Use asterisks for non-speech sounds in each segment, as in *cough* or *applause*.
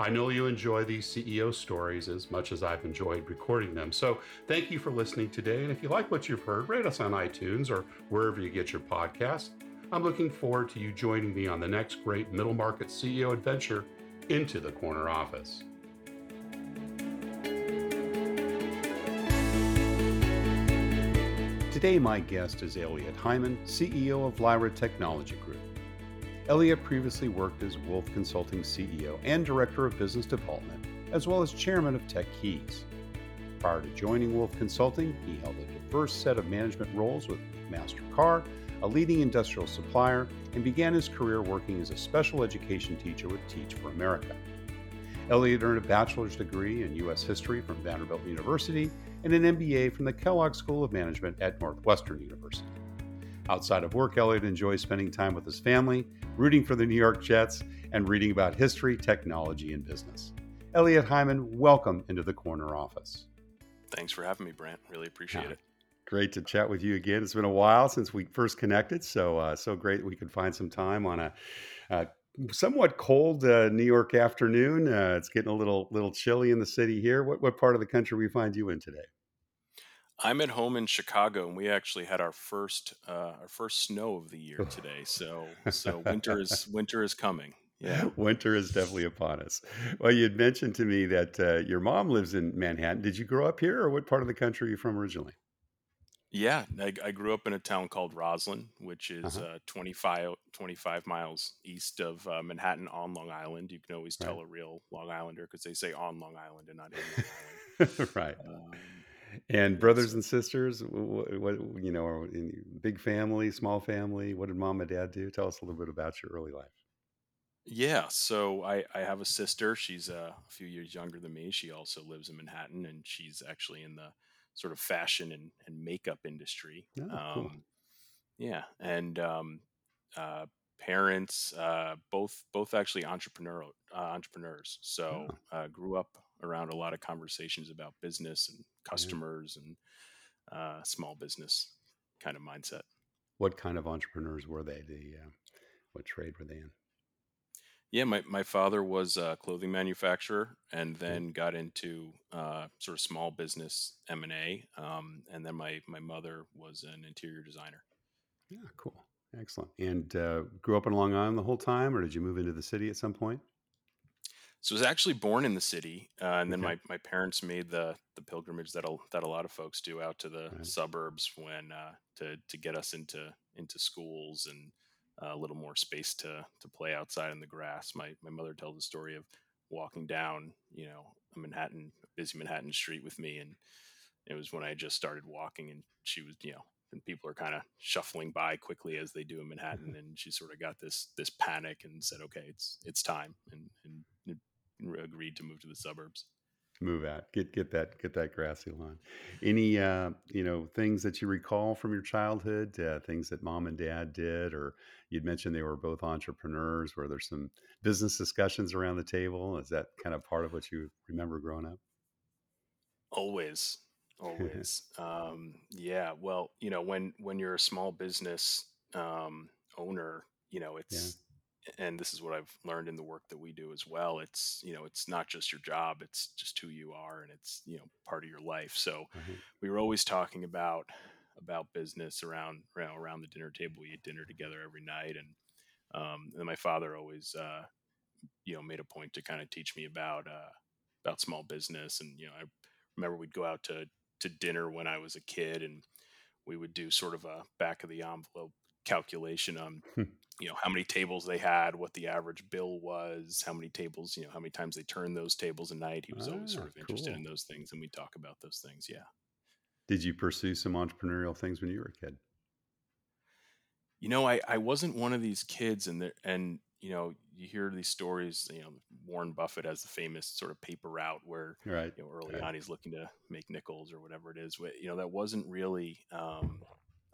I know you enjoy these CEO stories as much as I've enjoyed recording them. So thank you for listening today. And if you like what you've heard, rate us on iTunes or wherever you get your podcasts. I'm looking forward to you joining me on the next great middle market CEO adventure into the corner office. Today, my guest is Elliot Hyman, CEO of Lyra Technology Group. Elliot previously worked as Wolf Consulting CEO and Director of Business Development, as well as Chairman of Tech Keys. Prior to joining Wolf Consulting, he held a diverse set of management roles with McMaster-Carr a leading industrial supplier, and began his career working as a special education teacher with Teach for America. Elliot earned a bachelor's degree in U.S. history from Vanderbilt University and an MBA from the Kellogg School of Management at Northwestern University. Outside of work, Elliot enjoys spending time with his family, rooting for the New York Jets, and reading about history, technology, and business. Elliot Hyman, welcome into the corner office. Thanks for having me, Brent. Really appreciate yeah. it. Great to chat with you again. It's been a while since we first connected, so uh, so great we could find some time on a, a somewhat cold uh, New York afternoon. Uh, it's getting a little little chilly in the city here. What what part of the country we find you in today? I'm at home in Chicago, and we actually had our first uh, our first snow of the year *laughs* today. So so winter is winter is coming. Yeah, *laughs* winter is definitely upon us. Well, you had mentioned to me that uh, your mom lives in Manhattan. Did you grow up here, or what part of the country are you from originally? Yeah, I, I grew up in a town called Roslyn, which is Uh-huh. uh, 25, 25 miles east of uh, Manhattan on Long Island. You can always Right. tell a real Long Islander because they say on Long Island and not in Long Island. *laughs* Um, And brothers and sisters, what, what you know, are big family, small family? What did mom and dad do? Tell us a little bit about your early life. yeah, so I, I have a sister. She's uh, a few years younger than me. She also lives in Manhattan, and she's actually in the sort of fashion and, and makeup industry. Oh, cool. Um, yeah, and um, uh, parents, uh, both both actually entrepreneurial uh, entrepreneurs. So Oh, uh, grew up around a lot of conversations about business and customers and uh, small business kind of mindset. What kind of entrepreneurs were they? The uh, what trade were they in? Yeah, my, my father was a clothing manufacturer and then got into uh, sort of small business M and A, um, and then my my mother was an interior designer. Yeah, cool. Excellent. And uh, grew up in Long Island the whole time, or did you move into the city at some point? So I was actually born in the city, uh, and then Okay. my, my parents made the the pilgrimage that a, that a lot of folks do out to the Right. suburbs when uh, to to get us into into schools and uh, a little more space to to play outside in the grass. My my mother tells the story of walking down, you know, a Manhattan busy Manhattan street with me, and it was when I just started walking, and she was, you know, and people are kind of shuffling by quickly as they do in Manhattan, *laughs* and she sort of got this this panic and said, "Okay, it's it's time," and and agreed to move to the suburbs. Move out. Get get that get that grassy lawn. Any uh, you know things that you recall from your childhood? Uh, things that mom and dad did, or you'd mentioned they were both entrepreneurs. Were there some business discussions around the table? Is that kind of part of what you remember growing up? Always, always. *laughs* Um, yeah. Well, you know, when when you're a small business um, owner, you know, yeah. And this is what I've learned in the work that we do as well. It's you know, it's not just your job; it's just who you are, and it's you know, part of your life. So Uh-huh. we were always talking about about business around around, around the dinner table. We eat dinner together every night, and um, and my father always uh, you know made a point to kind of teach me about uh, about small business. And you know, I remember we'd go out to to dinner when I was a kid, and we would do sort of a back of the envelope calculation on you know how many tables they had, what the average bill was, how many tables, you know, how many times they turned those tables a night. He was always Ah, sort of interested cool. in those things, and we talk about those things. Yeah. Did you pursue some entrepreneurial things when you were a kid? You know, I I wasn't one of these kids, and there and you know you hear these stories. You know, Warren Buffett has the famous sort of paper route where Right. you know early Right. on he's looking to make nickels or whatever it is. Wh- You know, that wasn't really. Um,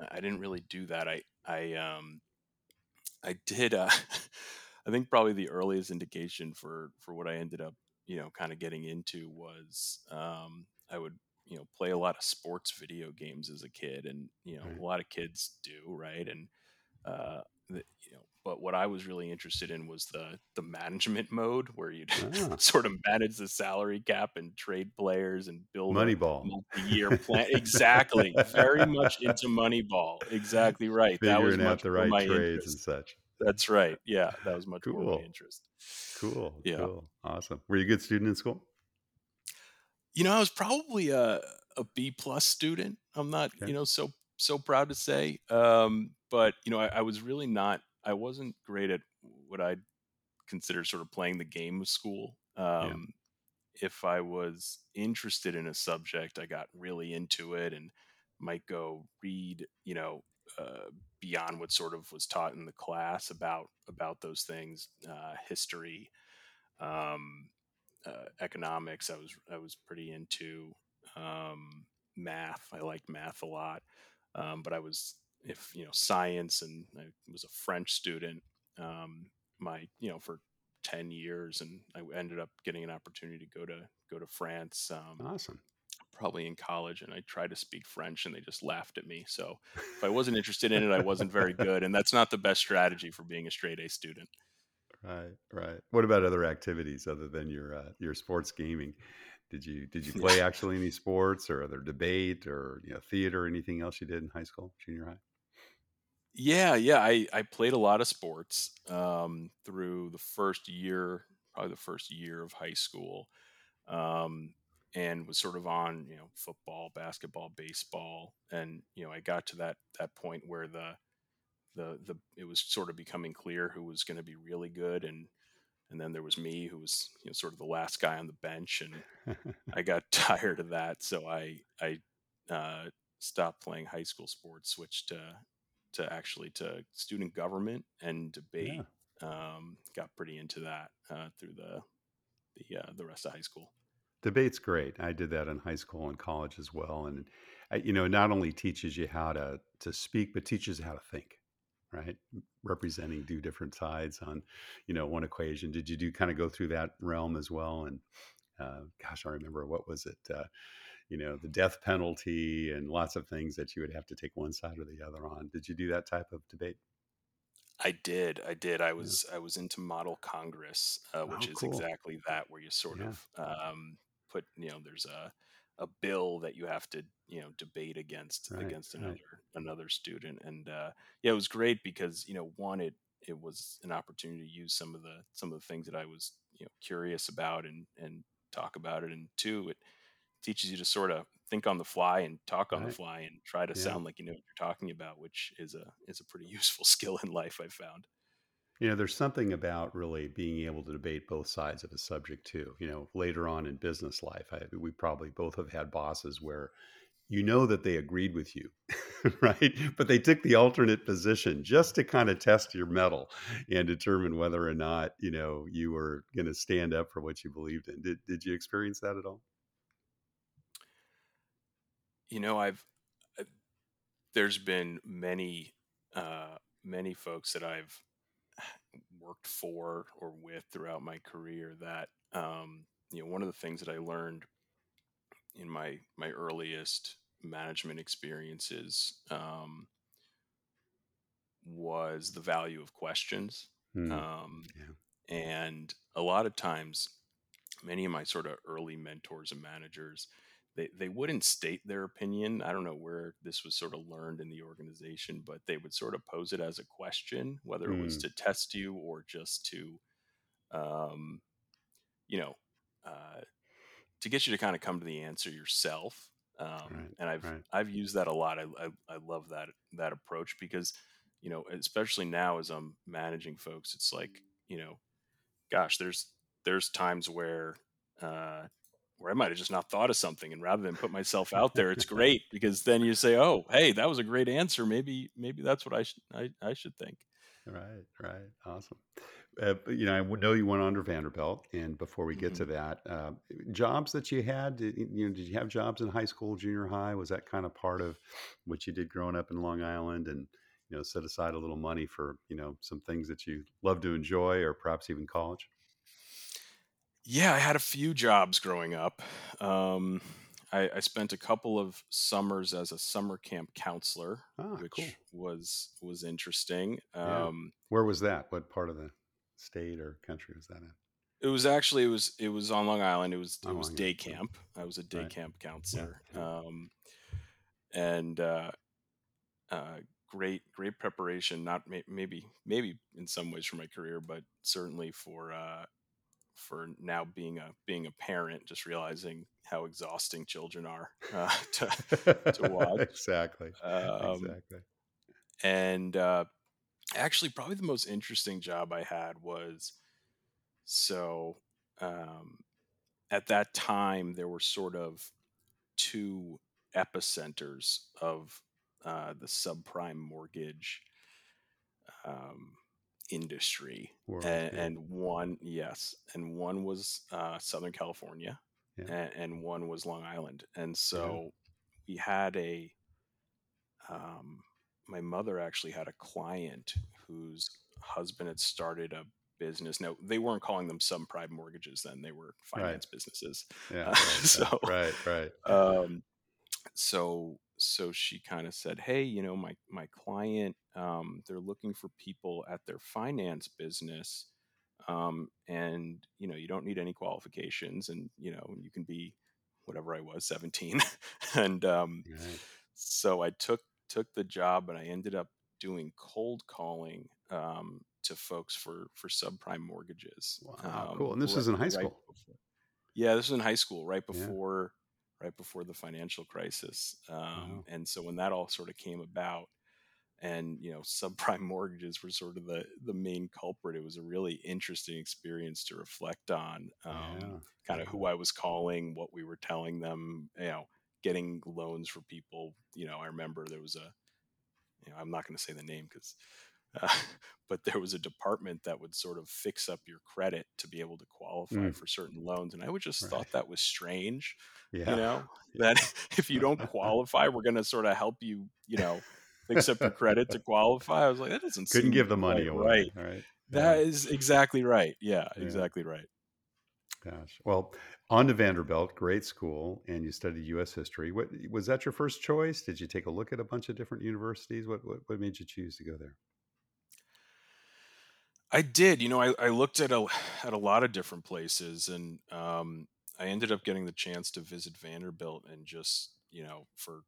I didn't really do that. I I um I did. Uh, *laughs* I think probably the earliest indication for for what I ended up you know kind of getting into was um, I would you know play a lot of sports video games as a kid, and you know Right. a lot of kids do, right? And uh, the, you know, but what I was really interested in was the the management mode where you'd Ah, *laughs* sort of manage the salary cap and trade players and build Moneyball. multi-year *laughs* plan. Exactly, very much into Moneyball. Exactly right. That was Figuring out much the right my trades and interest. such. That's right. Yeah, that was much more my Cool. interest. Cool. Yeah. Cool. Awesome. Were you a good student in school? You know, I was probably a a B plus student. I'm not, Okay. you know, so so proud to say. Um, but you know, I, I was really not. I wasn't great at what I'd consider sort of playing the game of school. Yeah. Um, if I was interested in a subject, I got really into it and might go read, you know, uh, beyond what sort of was taught in the class about about those things, uh, history, um, uh, economics. I was I was pretty into um, math. I liked math a lot, um, but I was if you know science, and I was a French student. Um, my you know for 10 years and i ended up getting an opportunity to go to go to france um, Awesome. probably in college and i tried to speak french and they just laughed at me so if i wasn't interested in it i wasn't very good and that's not the best strategy for being a straight a student Right. Right. What about other activities other than your uh, your sports gaming? Did you did you *laughs* play actually any sports or other debate or you know theater or anything else you did in high school, junior high? Yeah yeah i i played a lot of sports um, through the first year probably the first year of high school um, and was sort of on you know football basketball baseball and you know i got to that that point where the the the it was sort of becoming clear who was going to be really good and and then there was me who was you know sort of the last guy on the bench and *laughs* I got *laughs* tired of that so I I uh, stopped playing high school sports switched to to actually to student government and yeah. debate um, got pretty into that uh, through the the uh, the rest of high school Debate's great. I did that in high school and college as well, and you know, not only teaches you how to to speak, but teaches you how to think. Right, representing two different sides on, you know, one equation. Did you do kind of go through that realm as well? And uh, gosh, I remember what was it? Uh, you know, the death penalty and lots of things that you would have to take one side or the other on. Did you do that type of debate? I did. I did. I Yeah. was I was into Model Congress, uh, which Oh, is exactly that, where you sort Yeah. of um, put, you know, there's a a bill that you have to, you know, debate against Right. against Right. another another student, and uh, yeah, it was great because you know, one, it it was an opportunity to use some of the some of the things that I was, you know, curious about and and talk about it, and two, it teaches you to sort of think on the fly and talk on the fly and try to Yeah. sound like you know what you're talking about, which is a is a pretty *laughs* useful skill in life, I've found. You know, there's something about really being able to debate both sides of a subject too. You know, later on in business life, I, we probably both have had bosses where you know that they agreed with you, *laughs* right? But they took the alternate position just to kind of test your mettle and determine whether or not you know you were going to stand up for what you believed in. Did Did you experience that at all? You know, I've uh, there's been many uh, many folks that I've worked for or with throughout my career that um, you know one of the things that I learned in my my earliest management experiences um, was the value of questions Hmm. um, Yeah. and a lot of times many of my sort of early mentors and managers they, they wouldn't state their opinion i don't know where this was sort of learned in the organization but they would sort of pose it as a question whether it was Hmm. to test you or just to um, you know uh, to get you to kind of come to the answer yourself um, Right. and i've Right. i've used that a lot I, I, I love that that approach because you know, especially now as I'm managing folks, it's like, you know, gosh, there's there's times where uh, where I might have just not thought of something, and rather than put myself out there, it's *laughs* great because then you say, "Oh, hey, that was a great answer. Maybe maybe that's what I should I, I should think." Right, right, awesome. Uh, you know, I know you went under Vanderbilt, and before we get hmm to that, uh, jobs that you had, did, you know, did you have jobs in high school, junior high? Was that kind of part of what you did growing up in Long Island, and you know, set aside a little money for you know some things that you love to enjoy, or perhaps even college? Yeah, I had a few jobs growing up. Um, I, I spent a couple of summers as a summer camp counselor, Ah, cool. which was was interesting. Yeah. Um, Where was that? What part of the state or country was that in? it was actually it was it was on Long Island. It was it was Long day Island. Camp. I was a day Right. camp counselor, Yeah. um, and uh, uh, great great preparation. Not may, maybe maybe in some ways for my career, but certainly for uh, for now being a being a parent, just realizing how exhausting children are uh, *laughs* to to *laughs* watch. exactly. Um, Exactly. and uh, actually, probably the most interesting job I had was so um, at that time there were sort of two epicenters of uh, the subprime mortgage um, industry, World. and, Yeah. and one yes, and one was uh, Southern California, Yeah. and, and one was Long Island, and Yeah. so we had a. Um, my mother actually had a client whose husband had started a business. Now they weren't calling them subprime mortgages then; they were Right. finance businesses. Yeah. *laughs* Uh, Right. So Right. Right. um so so she kind of said hey you know my my client um they're looking for people at their finance business um and you know you don't need any qualifications and you know you can be whatever i was 17 *laughs* and um Right. so i took took the job and i ended up doing cold calling um to folks for for subprime mortgages Wow. um Cool. And this is in high right school. before yeah, this was in high school, right before, right before the financial crisis. Um, Wow. and so when that all sort of came about, and you know, *laughs* subprime mortgages were sort of the the main culprit. It was a really interesting experience to reflect on, um, Yeah. kind of who I was calling, what we were telling them, you know, getting loans for people. You know, I remember there was a, you know, I'm not going to say the name because. Uh, *laughs* but there was a department that would sort of fix up your credit to be able to qualify Mm. for certain loans and i would just Right. thought that was strange you Yeah. know that *laughs* if you don't *laughs* qualify we're going to sort of help you you know fix up your credit to qualify i was like that doesn't Couldn't give the money quite away. right Right. that Yeah. is exactly right yeah Yeah. exactly right Gosh. Well, on to Vanderbilt, great school, and you studied U.S. history. What was that your first choice? Did you take a look at a bunch of different universities? What what, what made you choose to go there? I did you know i, I looked at a at a lot of different places and um i ended up getting the chance to visit vanderbilt and just you know for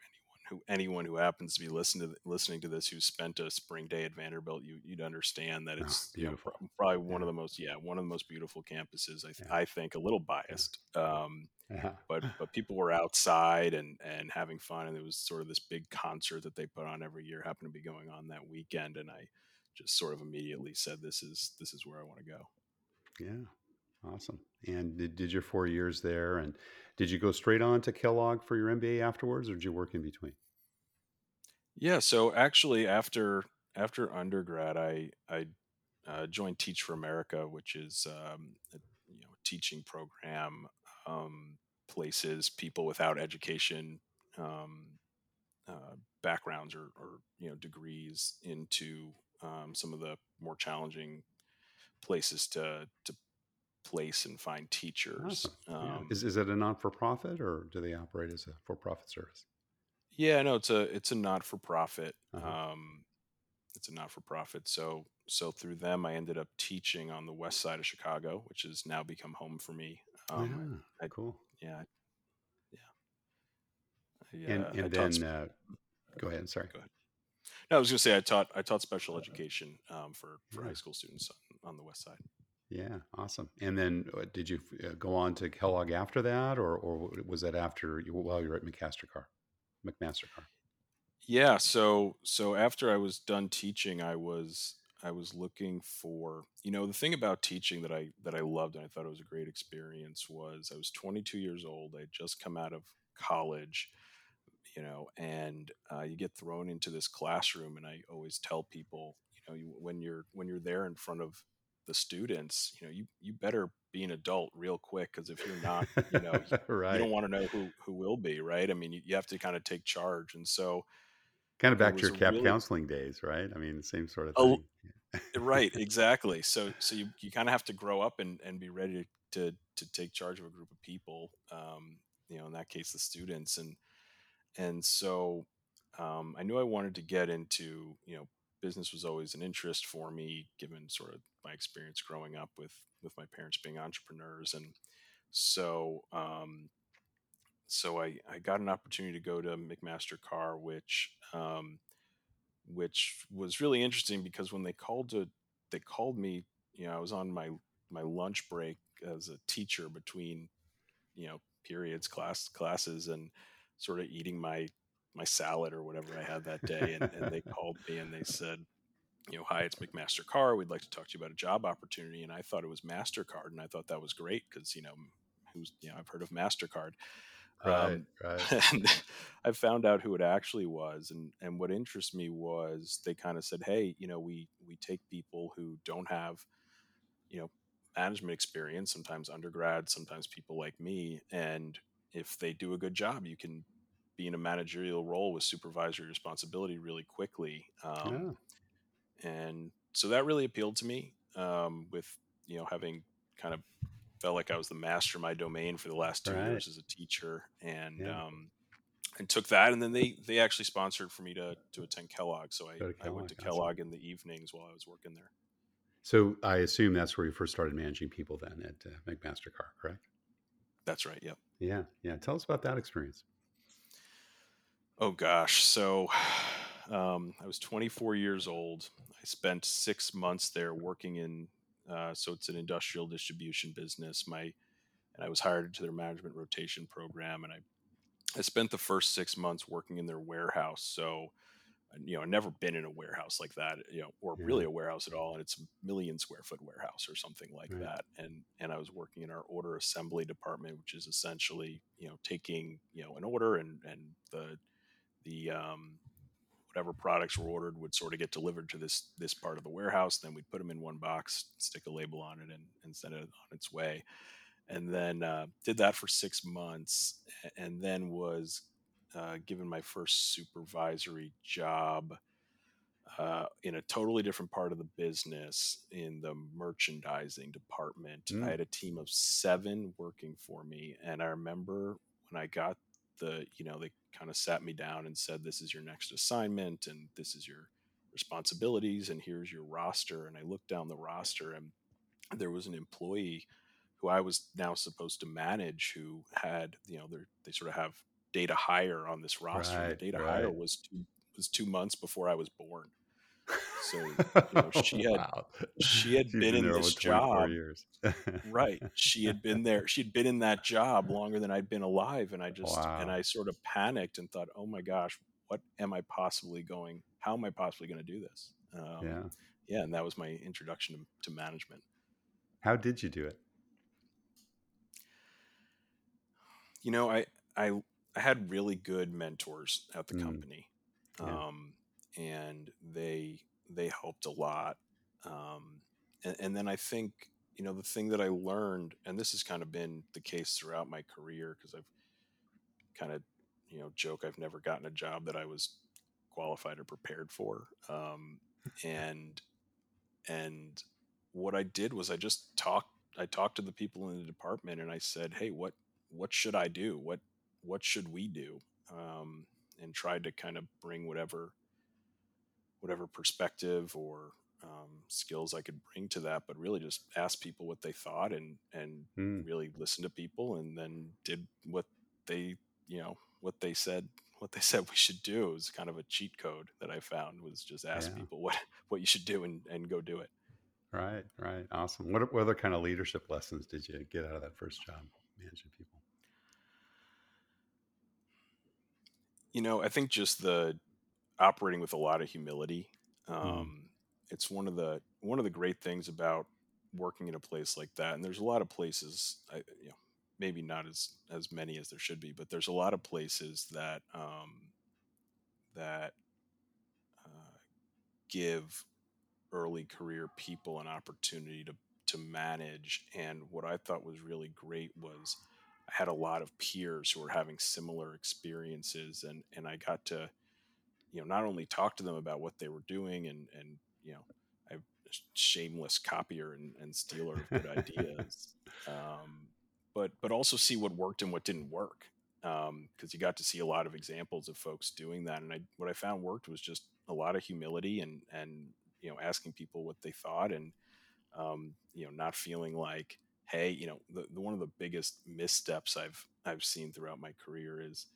anyone who anyone who happens to be listening to listening to this who spent a spring day at Vanderbilt, you you'd understand that Oh, it's you know probably one Yeah. of the most yeah one of the most beautiful campuses. I th- Yeah. I think a little biased, um, Yeah. but *laughs* but people were outside and and having fun, and there was sort of this big concert that they put on every year happened to be going on that weekend, and I just sort of immediately said this is this is where I want to go. Yeah. Awesome. And did, did your four years there, and did you go straight on to Kellogg for your MBA afterwards, or did you work in between? Yeah, so actually after after undergrad, I I uh, joined Teach for America, which is um, a you know teaching program um, places people without education um, uh, backgrounds or, or you know degrees into um, some of the more challenging places to to place and find teachers. Awesome. Yeah. Um, Is is it a non for profit, or do they operate as a for profit service? yeah, no, it's a it's a not for profit. Uh-huh. Um, it's a not for profit. So so through them, I ended up teaching on the west side of Chicago, which has now become home for me. Um, yeah. I- cool. yeah, yeah. I, And uh, and then sp- uh, go ahead. Sorry. Go ahead. No, I was going to say I taught I taught special education um, for for Yeah. high school students on, the west side. Yeah, awesome. And then uh, did you uh, go on to Kellogg after that, or or was that after you while you were at McMaster-Carr, McMaster Car? Yeah, so so after I was done teaching, I was I was looking for, you know, the thing about teaching that I that I loved and I thought it was a great experience was I was 22 years old. I had just come out of college, you know, and uh, you get thrown into this classroom, and I always tell people, you know, you, when you're when you're there in front of the students, you know, you you better be an adult real quick because if you're not, you know, you, *laughs* you don't want to know who who will be, right? I mean, you, you have to kind of take charge, and so Kind of back to your CAP really counseling days, right? I mean, same sort of a, thing. Right, *laughs* exactly. So so you you kind of have to grow up and and be ready to to to take charge of a group of people. Um, you know, in that case, the students, and and so um, I knew I wanted to get into you know business was always an interest for me, given sort of my experience growing up with with my parents being entrepreneurs, and so um, so I I got an opportunity to go to McMaster-Carr, which um, which was really interesting because when they called to they called me you know i was on my my lunch break as a teacher between you know periods class classes and sort of eating my my salad or whatever i had that day and, and they called me and they said you know hi it's mcmaster carr we'd like to talk to you about a job opportunity and i thought it was mastercard and i thought that was great because you know who's you know i've heard of mastercard Right, um, right. *laughs* and I found out who it actually was, and and what interests me was they kind of said, "Hey, you know, we we take people who don't have, you know, management experience, sometimes undergrad, sometimes people like me, and if they do a good job, you can be in a managerial role with supervisory responsibility really quickly." Um, Yeah, and so that really appealed to me. Um, with you know having kind of felt like I was the master of my domain for the last two right. years as a teacher, and Yeah. um, and took that, and then they they actually sponsored for me to to attend Kellogg, so I to I went Kellogg. to. Kellogg in the evenings while I was working there. So I assume that's where you first started managing people then at uh, McMaster Car, correct? That's right. Yep. Yeah, yeah. Tell us about that experience. Oh gosh, so *sighs* um, I was 24 years old. I spent six months there working in. Uh, so it's an industrial distribution business. My and I was hired into their management rotation program, and I I spent the first six months working in their warehouse. So you know, I've never been in a warehouse like that, you know, or Yeah, really a warehouse at all. And it's a million square foot warehouse or something like right. that. And and I was working in our order assembly department, which is essentially, you know, taking, you know, an order and and the the um whatever products were ordered would sort of get delivered to this this part of the warehouse. Then we'd put them in one box, stick a label on it, and, and send it on its way. And then uh, did that for six months, and then was uh, given my first supervisory job uh, in a totally different part of the business in the merchandising department. I Mm, had a team of seven working for me. And I remember when I got the, you know, they kind of sat me down and said, This is your next assignment and this is your responsibilities and here's your roster. And I looked down the roster and there was an employee who I was now supposed to manage who had, you know, they sort of have data hire on this roster. Right, data hire was two, was two months before I was born so, you know, *laughs* she had wow. she had *laughs* You've been in this job, years. *laughs* right? She had been there. She'd been in that job longer than I'd been alive, and I just and. I sort of panicked and thought, "Oh my gosh, what am I possibly going? How am I possibly going to do this?" Um, Yeah. yeah, and that was my introduction to, to management. How did you do it? You know, I I I had really good mentors at the Mm, company, yeah. um, and they they helped a lot. Um, and, and then I think you know the thing that I learned, and this has kind of been the case throughout my career because I've kind of you know joke I've never gotten a job that I was qualified or prepared for. Um, *laughs* and and what I did was I just talked. I talked to the people in the department and I said, "Hey, what what should I do? What what should we do?" Um, and tried to kind of bring whatever whatever perspective or um, skills I could bring to that, but really just ask people what they thought and and Mm, really listen to people and then did what they you know what they said what they *laughs* said we should do. It was kind of a cheat code that I found was just ask yeah. people what what you should do and and go do it. Right, right. Awesome. What, what other kind of leadership lessons did you get out of that first job managing people? You know, I think just the operating with a lot of humility. Mm. Um, it's one of the one of the great things about working in a place like that. And there's a lot of places, I, you know, maybe not as as many as there should be, but there's a lot of places that um, that uh, give early career people an opportunity to to manage. And what I thought was really great was had a lot of peers who were having similar experiences, and and I got to you know not only talk to them about what they were doing and and you know I'm a shameless copier and, and stealer of good *laughs* ideas um, but but also see what worked and what didn't work because um, you got to see a lot of examples of folks doing that and I, what I found worked was just a lot of humility and and you know asking people what they thought and um, you know not feeling like hey you know the, the one of the biggest missteps I've I've seen throughout my career is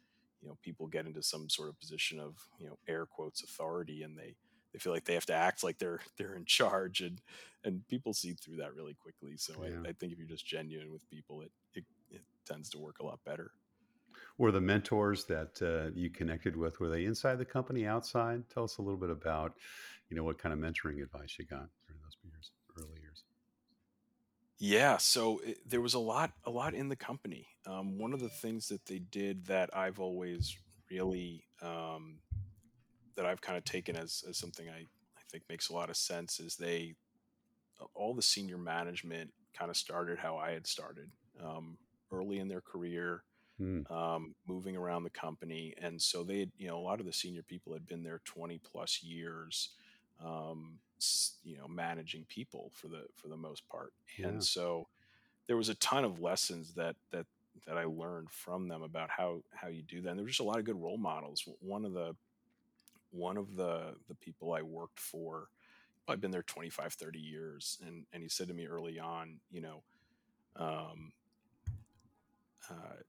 you know people get into some sort of position of you know air quotes authority and they they feel like they have to act like they're *laughs* they're in charge and and people see through that really quickly so Yeah. I, I think if you're just genuine with people it, it it tends to work a lot better Were the mentors that uh, you connected with were they inside the company, outside? Tell us a little bit about, you know, what kind of mentoring advice you got during those years, years. Yeah so it, there was a lot a lot in the company um, one of the things that they did that i've always really um, that i've kind of taken as, as something I, I think makes a lot of sense is they all the senior management kind of started how I had started um, early in their career, Mm, um, moving around the company. And so they, had, you know, a lot of the senior people had been there 20 plus years, um, you know, managing people for the, for the most part. yeah. And so there was a ton of lessons that, that, that I learned from them about how, how you do that. And there were just a lot of good role models. One of the, one of the, the people I worked for, I've been there 25, 30 years. And, and he said to me early on, you know, um, uh,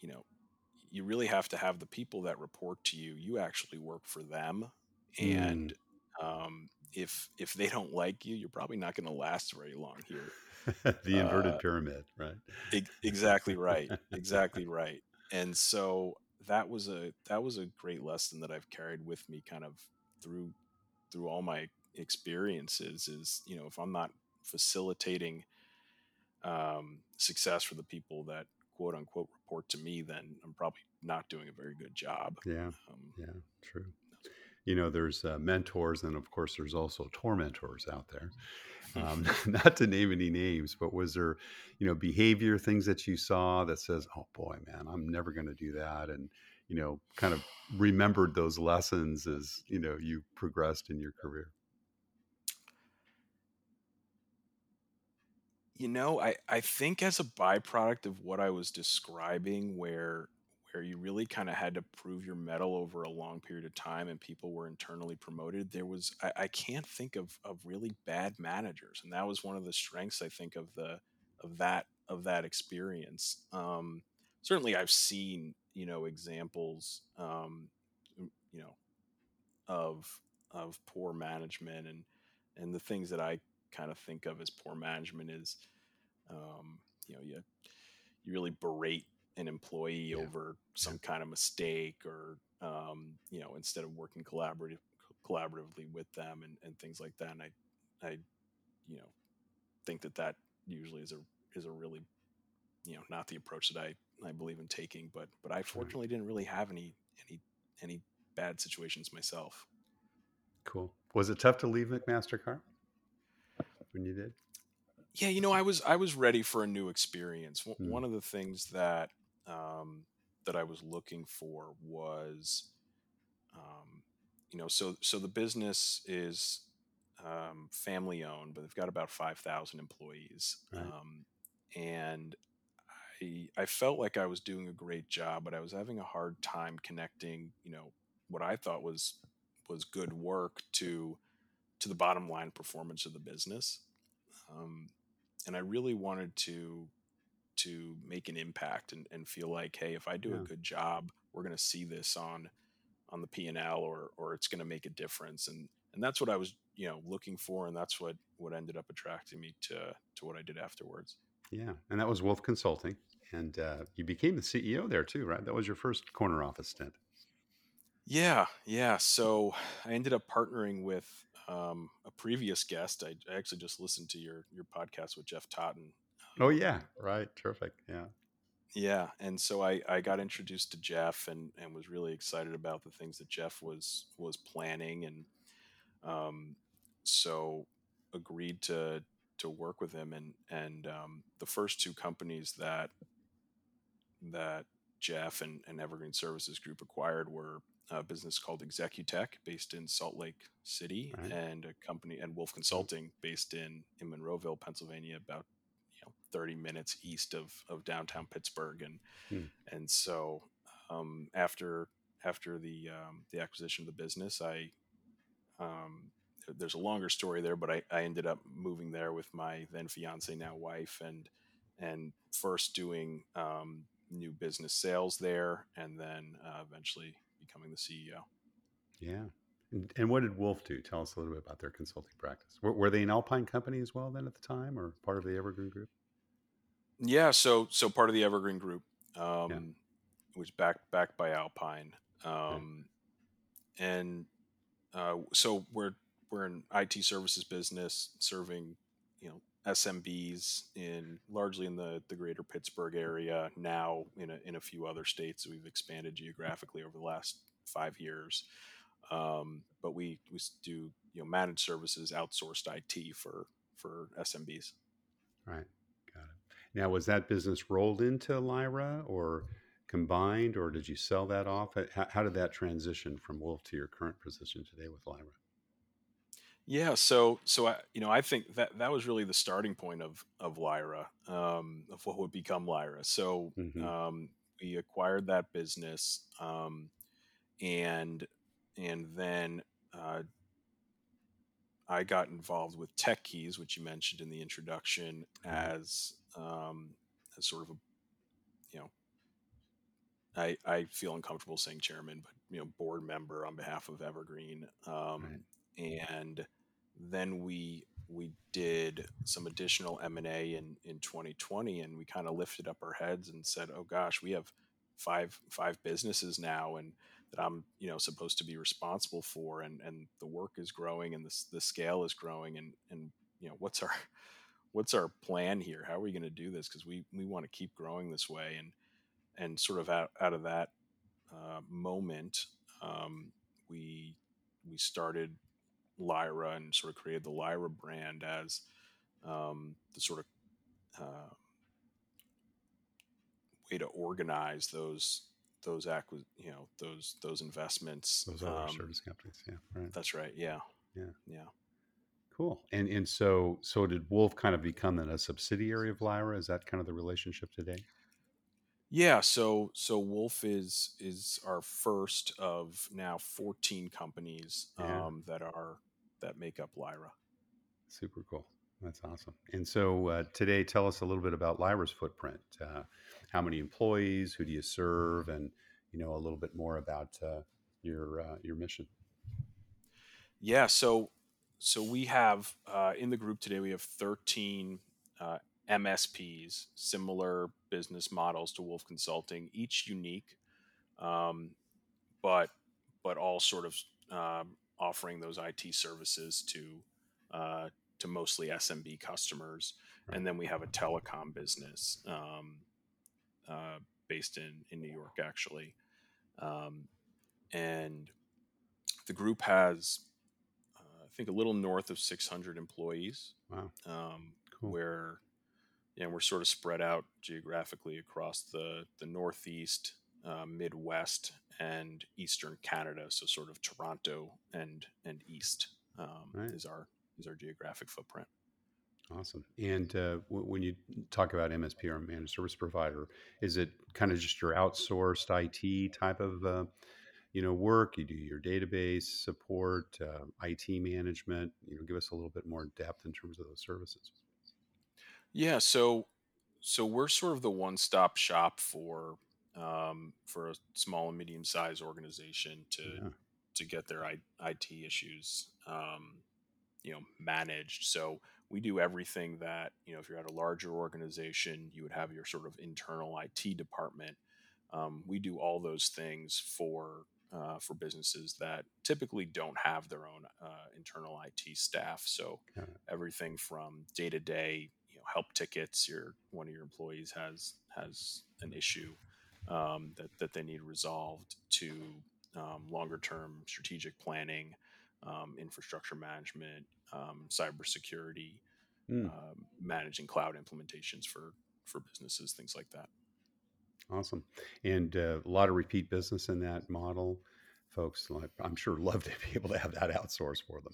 you know, you really have to have the people that report to you. You actually work for them, Mm, and um, if if they don't like you, you're probably not going to last very long here. *laughs* the inverted Uh, pyramid, right? e- *laughs* exactly right, exactly *laughs* right. And so that was a that was a great lesson that I've carried with me, kind of through through all my experiences. Is you know, if I'm not facilitating um, success for the people that quote unquote report to me, then I'm probably not doing a very good job. Yeah, Um, yeah, true. You know, there's uh, mentors, and of course, there's also tormentors out there. Um, *laughs* *laughs* not to name any names, but was there, you know, behavior things that you saw that says, "Oh boy, man, I'm never going to do that," and you know, kind of remembered those lessons as you know you progressed in your career. you know, I, I think as a byproduct of what I was describing, where where you really kind of had to prove your metal over a long period of time and people were internally promoted, there was I, I can't think of, of really bad managers. And that was one of the strengths I think of the of that of that experience. Um, certainly I've seen, you know, examples um, you know, of of poor management and and the things that I kind of think of as poor management is um, you know you you really berate an employee Yeah, over some kind of mistake or um, you know instead of working collaborative collaboratively with them and, and things like that and I I you know think that that usually is a is a really you know not the approach that I I believe in taking but but I fortunately didn't really have any any any bad situations myself Cool. Was it tough to leave McMaster-Carr when you did? Yeah, you know, I was I was ready for a new experience. W- Mm, One of the things that um, that I was looking for was, um, you know, so so the business is um, family owned, but they've got about five thousand employees, right. um, and I I felt like I was doing a great job, but I was having a hard time connecting, you know, what I thought was was good work to to the bottom line performance of the business. Um, and I really wanted to to make an impact and, and feel like, hey, if I do a good job, we're going to see this on on the P and L, or or it's going to make a difference. And and that's what I was, you know, looking for, and that's what what ended up attracting me to to what I did afterwards. Yeah, and that was Wolf Consulting, and uh, you became the CEO there too, right? That was your first corner office stint. Yeah, yeah. So I ended up partnering with um, a previous guest. I, I actually just listened to your your podcast with Jeff Totten. Oh yeah, right. Terrific. Yeah. yeah, and so I, I got introduced to Jeff and, and was really excited about the things that Jeff was was planning and um, so agreed to to work with him and and um, the first two companies that that Jeff and, and Evergreen Services Group acquired were a business called Executech based in Salt Lake City Right. and a company and Wolf Consulting based in, in Monroeville, Pennsylvania, about know 30 minutes east of, of downtown Pittsburgh. And Hmm. and so um, after after the um, the acquisition of the business, I um, there's a longer story there, but I, I ended up moving there with my then fiance, now wife, and and first doing um, new business sales there, and then uh, eventually becoming the CEO. Yeah. And, what did Wolf do? Tell us a little bit about their consulting practice. Were, were they an Alpine company as well then at the time, or part of the Evergreen Group? Yeah, so so part of the Evergreen Group, um, was backed backed by Alpine, um, and uh, so we're we're an IT services business serving you know SMBs in largely in the the greater Pittsburgh area. Now in a in a few other states, we've expanded geographically over the last five years. Um, but we we do you know managed services, outsourced IT for for SMBs. Right. Got it. Now, was that business rolled into Lyra or combined, or did you sell that off? How, how did that transition from Wolf to your current position today with Lyra? Yeah, so so I you know I think that that was really the starting point of of Lyra, um, of what would become Lyra. So hmm um, we acquired that business, um, and and then uh, I got involved with Tech Keys, which you mentioned in the introduction, Right. as um, as sort of a you know I I feel uncomfortable saying chairman, but you know board member on behalf of Evergreen. Um, and then we we did some additional m&a in, in 2020 and we kind of lifted up our heads and said oh gosh we have five five businesses now and that i'm you know supposed to be responsible for and and the work is growing and the, s- the scale is growing and and you know what's our *laughs* what's our plan here? How are we going to do this? Because we we want to keep growing this way and and sort of out, out of that uh, moment um, we we started Lyra and sort of created the Lyra brand as um, the sort of uh, way to organize those those acqui- you know those those investments. Those other Um, service companies. Yeah. Right. that's right. Yeah. Yeah. Yeah. Cool. And and so so did Wolf kind of become then a subsidiary of Lyra? Is that kind of the relationship today? Yeah. So so Wolf is is our first of now 14 companies Yeah. um, that are that make up Lyra. Super cool. That's awesome. And so uh, today, tell us a little bit about Lyra's footprint. Uh, how many employees? Who do you serve? And you know a little bit more about uh, your uh, your mission. Yeah, so so we have uh, in the group today we have 13 uh, MSPs, similar business models to Wolf Consulting, each unique, um, but but all sort of um, offering those IT services to uh, to mostly SMB customers, Right. and then we have a telecom business um, uh, based in in New York actually, um, and the group has uh, I think a little north of 600 employees, Wow. um, Cool. where you know, we're sort of spread out geographically across the the Northeast, uh, Midwest, and Eastern Canada. So sort of Toronto and and East um, Right. is our is our geographic footprint. Awesome. And uh, w- when you talk about MSP or managed service provider, is it kind of just your outsourced IT type of uh, you know work? You do your database support, uh, IT management. You know, give us a little bit more depth in terms of those services. Yeah, so so we're sort of the one stop shop for um, for a small and medium sized organization to Yeah. to get their I- IT issues um, you know managed. So we do everything that you know if you're at a larger organization, you would have your sort of internal IT department. Um, we do all those things for uh, for businesses that typically don't have their own uh, internal IT staff. So everything from day to day, you know, help tickets. Your one of your employees has has an issue um, that that they need resolved to um, longer term strategic planning, um, infrastructure management, um, cybersecurity, mm. managing cloud implementations for for businesses, things like that. Awesome. And uh, a lot of repeat business in that model. Folks, I'm sure, *laughs* love to be able to have that outsourced for them.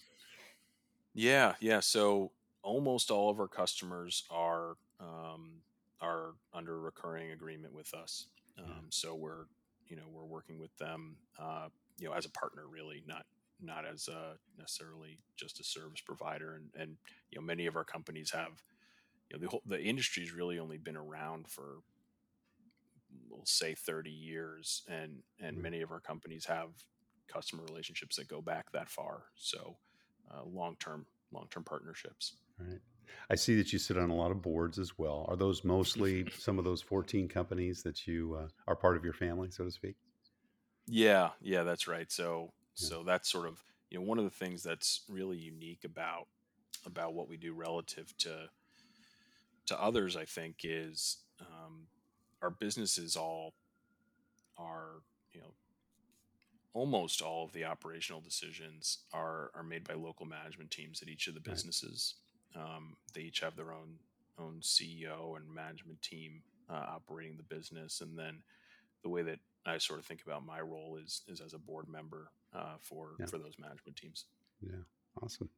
Yeah, yeah. So almost all of our customers are um, are under a recurring agreement with us. Um, yeah. So we're you know we're working with them uh, you know as a partner, really, not not as a, necessarily just a service provider. And and you know many of our companies have you know the whole the industry's really only been around for we'll say 30 years and and mm-hmm. many of our companies have customer relationships that go back that far. So uh, long-term long-term partnerships. Right. I see that you sit on a lot of boards as well. Are those mostly *laughs* some of those 14 companies that you uh, are part of your family so to speak? Yeah. Yeah that's right. So yeah. so that's sort of you know one of the things that's really unique about about what we do relative to to others i think is um, our businesses all are you know almost all of the operational decisions are are made by local management teams at each of the businesses. Right. Um, they each have their own own CEO and management team uh, operating the business, and then the way that I sort of think about my role is is as a board member uh, for yeah. for those management teams. Yeah. Awesome.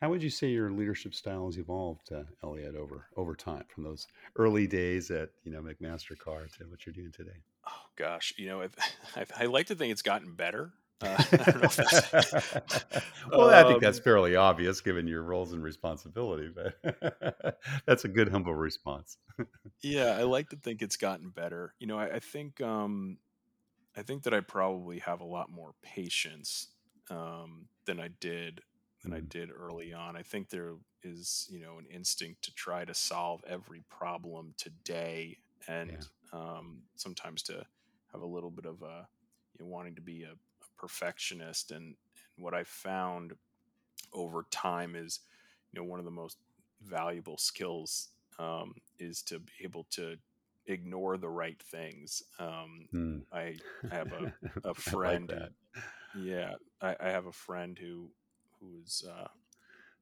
How would you say your leadership style has evolved, uh, Elliot, over over time from those early days at you know McMaster-Carr to what you're doing today? Oh gosh, you know, I, *laughs* I like to think it's gotten better. *laughs* Uh, *laughs* well, um, I think that's um fairly obvious given your roles and responsibility, but that's a good humble response. yeah, I like to think it's gotten better. You know, I, I think um, I think that I probably have a lot more patience um, than I did than I mm-hmm. did early on. I think there is, you know, an instinct to try to solve every problem today, and yeah. um, sometimes to have a little bit of a you know, wanting to be a, a perfectionist. And, and what I found over time is, you know, one of the most valuable skills um, is to be able to ignore the right things. Um, mm. I, I have a, *laughs* a friend. like yeah, I, I have a friend who who is uh,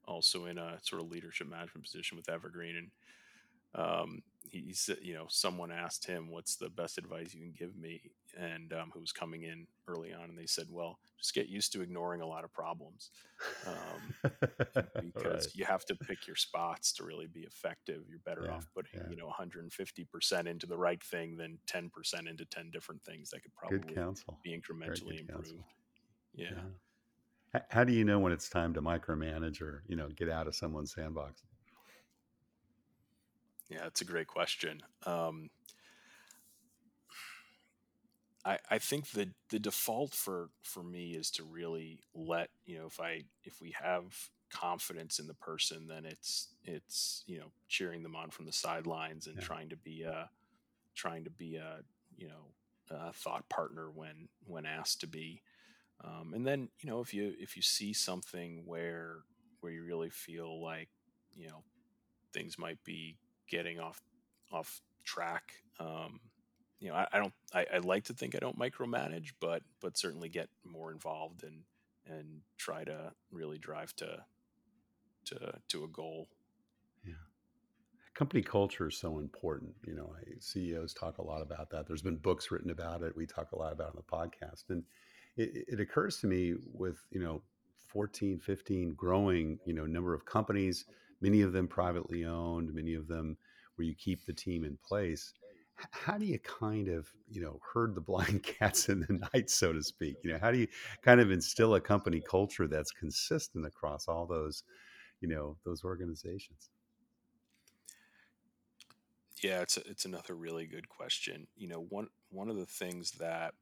also in a sort of leadership management position with Evergreen, and um, he, he, said, you know, someone asked him, "What's the best advice you can give me?" And um, who was coming in early on, and they said, "Well, just get used to ignoring a lot of problems, um, *laughs* because right. you have to pick your spots to really be effective. You're better yeah, off putting, yeah. you know, 150 percent into the right thing than 10 percent into 10 different things that could probably be incrementally improved." yeah. yeah. How do you know when it's time to micromanage or you know get out of someone's sandbox? Yeah, that's a great question. Um, I, I think the the default for for me is to really let you know if I if we have confidence in the person, then it's it's you know cheering them on from the sidelines and yeah. trying to be a trying to be a you know a thought partner when when asked to be. Um, and then you know if you if you see something where where you really feel like you know things might be getting off off track. Um, you know I, I don't I, I, like to think I don't micromanage but but certainly get more involved and and try to really drive to to to a goal. Yeah. Company culture is so important. You know CEOs talk a lot about that. There's been books written about it. We talk a lot about it on the podcast. And it, it occurs to me with you know 14 15 growing you know number of companies many of them privately owned many of them where you keep the team in place how do you kind of you know herd the blind *laughs* cats in the night so to speak? You know how do you kind of instill a company culture that's consistent across all those you know those organizations? Yeah it's a, it's another really good question. You know one one of the things that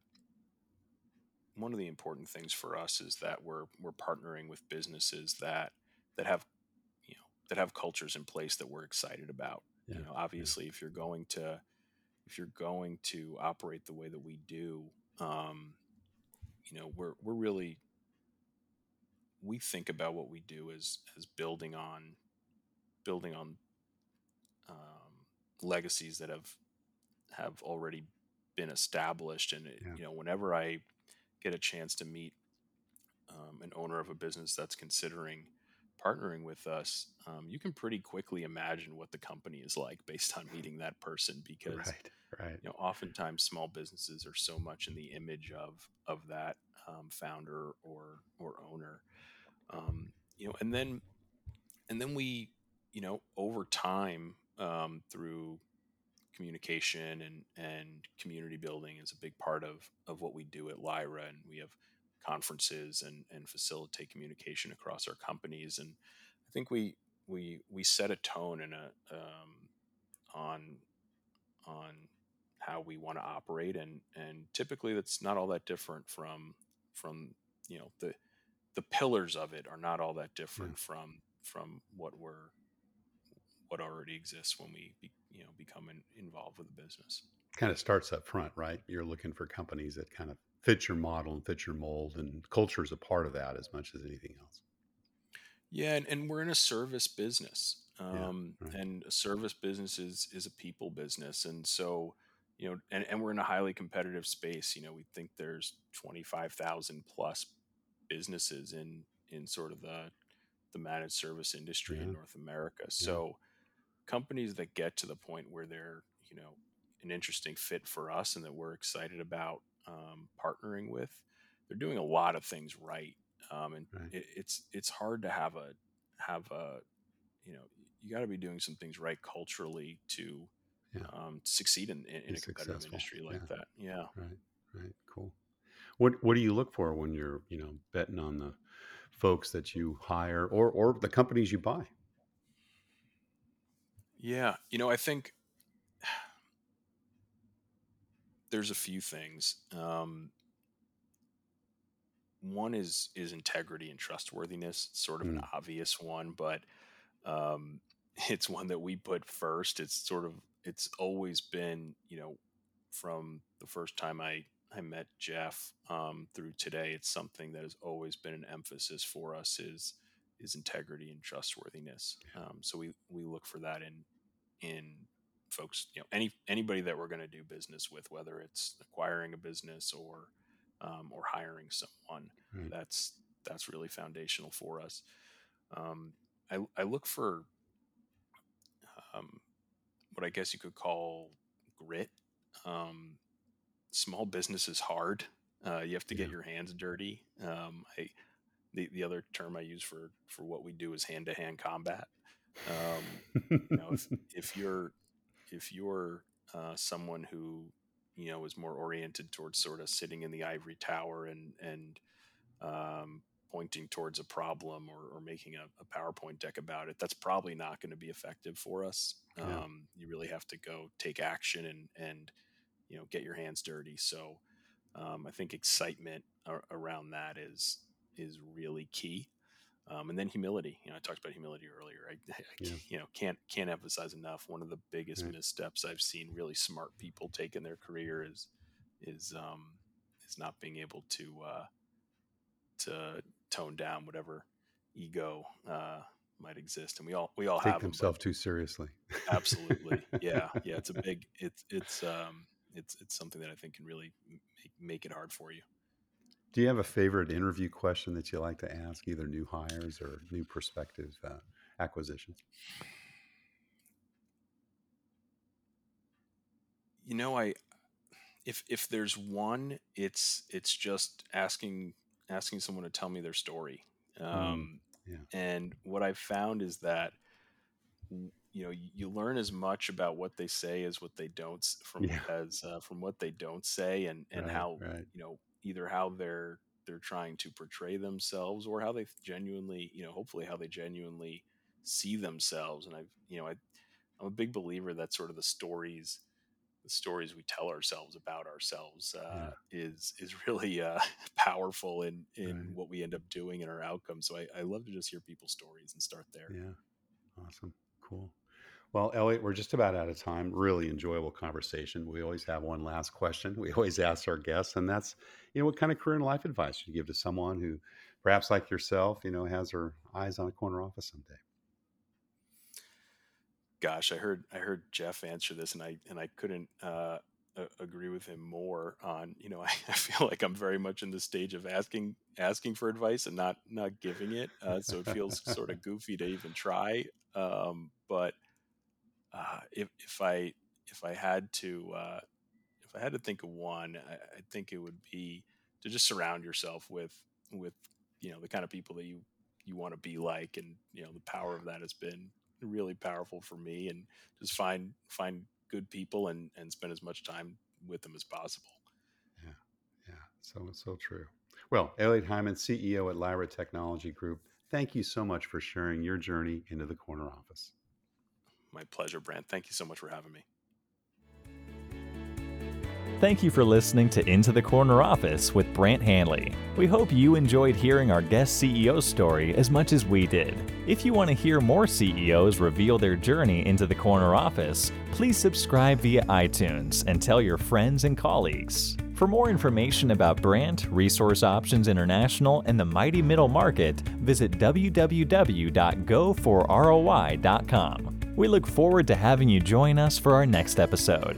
one of the important things for us is that we're we're partnering with businesses that that have that have cultures in place that we're excited about. Yeah. You know, obviously, yeah. if you're going to if you're going to operate the way that we do, um, you know we're we're really we think about what we do as as building on building on um, legacies that have have already been established and Yeah. you know whenever i get a chance to meet um, an owner of a business that's considering partnering with us um, you can pretty quickly imagine what the company is like based on meeting that person *laughs* because Right. Right. you know oftentimes small businesses are so much in the image of of that um, founder or or owner um, you know and then and then we you know over time um, through communication and and community building is a big part of of what we do at lyra and we have conferences and and facilitate communication across our companies. And i think we we we set a tone and a um, on on how we want to operate. And and typically that's not all that different from from you know the the pillars of it are not all that different from from what we're what already exists when we be, you know become in, involved with the business. Kind of starts up front, right? You're looking for companies that kind of fit your model and fit your mold, and culture is a part of that as much as anything else. yeah and, and we're in a service business um, right. and a service business is is a people business and so you know and, and we're in a highly competitive space you know we think there's 25000 plus businesses in in sort of the the managed service industry in north america so companies that get to the point where they're you know an interesting fit for us and that we're excited about um, partnering with they're doing a lot of things right um, and Right. it, it's it's hard to have a have a you know you got to be doing some things right culturally to Yeah. um, succeed in, in, in a competitive successful. industry like Yeah. that yeah Right. Right. Cool. What What do you look for when you're, you know, betting on the folks that you hire or or the companies you buy? Yeah, you know, I think there's a few things. Um, one is is integrity and trustworthiness. It's sort of an Mm. obvious one, but um, *laughs* it's one that we put first. It's sort of it's always been, you know, from the first time I I met Jeff um, through today. It's something that has always been an emphasis for us. Is is integrity and trustworthiness. Um, so we we look for that in in folks you know any anybody that we're going to do business with whether it's acquiring a business or um, or hiring someone Right. that's that's really foundational for us. Um, I, I look for um, what i guess you could call grit. Um, small business is hard. Uh, you have to get your hands dirty. Um, I, the, the other term i use for for what we do is hand-to-hand combat. Um, you know if, *laughs* if you're if you're uh, someone who you know is more oriented towards sort of sitting in the ivory tower and and um, pointing towards a problem or, or making a, a PowerPoint deck about it, that's probably not going to be effective for us. Yeah. Um, you really have to go take action and and you know get your hands dirty. So um, I think excitement ar- around that is is really key. Um, and then humility. You know, I talked about humility earlier. I, I Yeah. you know can't can't emphasize enough. One of the biggest Right. missteps I've seen really smart people take in their career is is um, is not being able to uh, to tone down whatever ego uh, might exist. And we all we all Take have them, themselves too seriously. absolutely, *laughs* yeah, yeah. It's a big it's it's um, it's it's something that I think can really make, make it hard for you. Do you have a favorite interview question that you like to ask, either new hires or new prospective uh, acquisitions? you know i if if there's one it's it's just asking asking someone to tell me their story um yeah. and what i've found is that you know you, you learn as much about what they say as what they don't from Yeah. as uh, from what they don't say and and Right, how right. you know either how they're they're trying to portray themselves or how they genuinely you know hopefully how they genuinely see themselves and i've you know I, i'm a big believer that sort of the stories the stories we tell ourselves about ourselves uh, is is *laughs* really uh, powerful in in Right. what we end up doing and our outcomes so I, I love to just hear people's stories and start there Yeah. Awesome. Cool. Well, Elliot, we're just about out of time. Really enjoyable conversation. We always have one last question. *laughs* We always ask our guests, and that's, you know, what kind of career and life advice you give to someone who, perhaps like yourself, you know, has her eyes on a corner office someday. Gosh, I heard I heard Jeff answer this, and I and I couldn't uh, agree with him more on. You know, I, *laughs* I, feel like I'm very much in the stage of asking asking for advice and not not giving it. Uh, so it feels sort of *laughs* goofy to even try. Um, but uh, if if I if I had to uh, if I had to think of one, I, I think it would be to just surround yourself with with you know the kind of people that you you want to be like, and you know the power of that has been really powerful for me, and just find find good people and and spend as much time with them as possible. Yeah, yeah, so so true. Well, Elliot Hyman, CEO at Lyra Technology Group, thank you so much for sharing your journey into the corner office. My pleasure, Brent. Thank you so much for having me. Thank you for listening to Into the Corner Office with Brent Handley. We hope you enjoyed hearing our guest CEO story as much as we did. If you want to hear more CEOs reveal their journey into the corner office, please subscribe via iTunes and tell your friends and colleagues. For more information about Brent, Resource Options International, and the mighty middle market, visit www.go4roi.com. We look forward to having you join us for our next episode.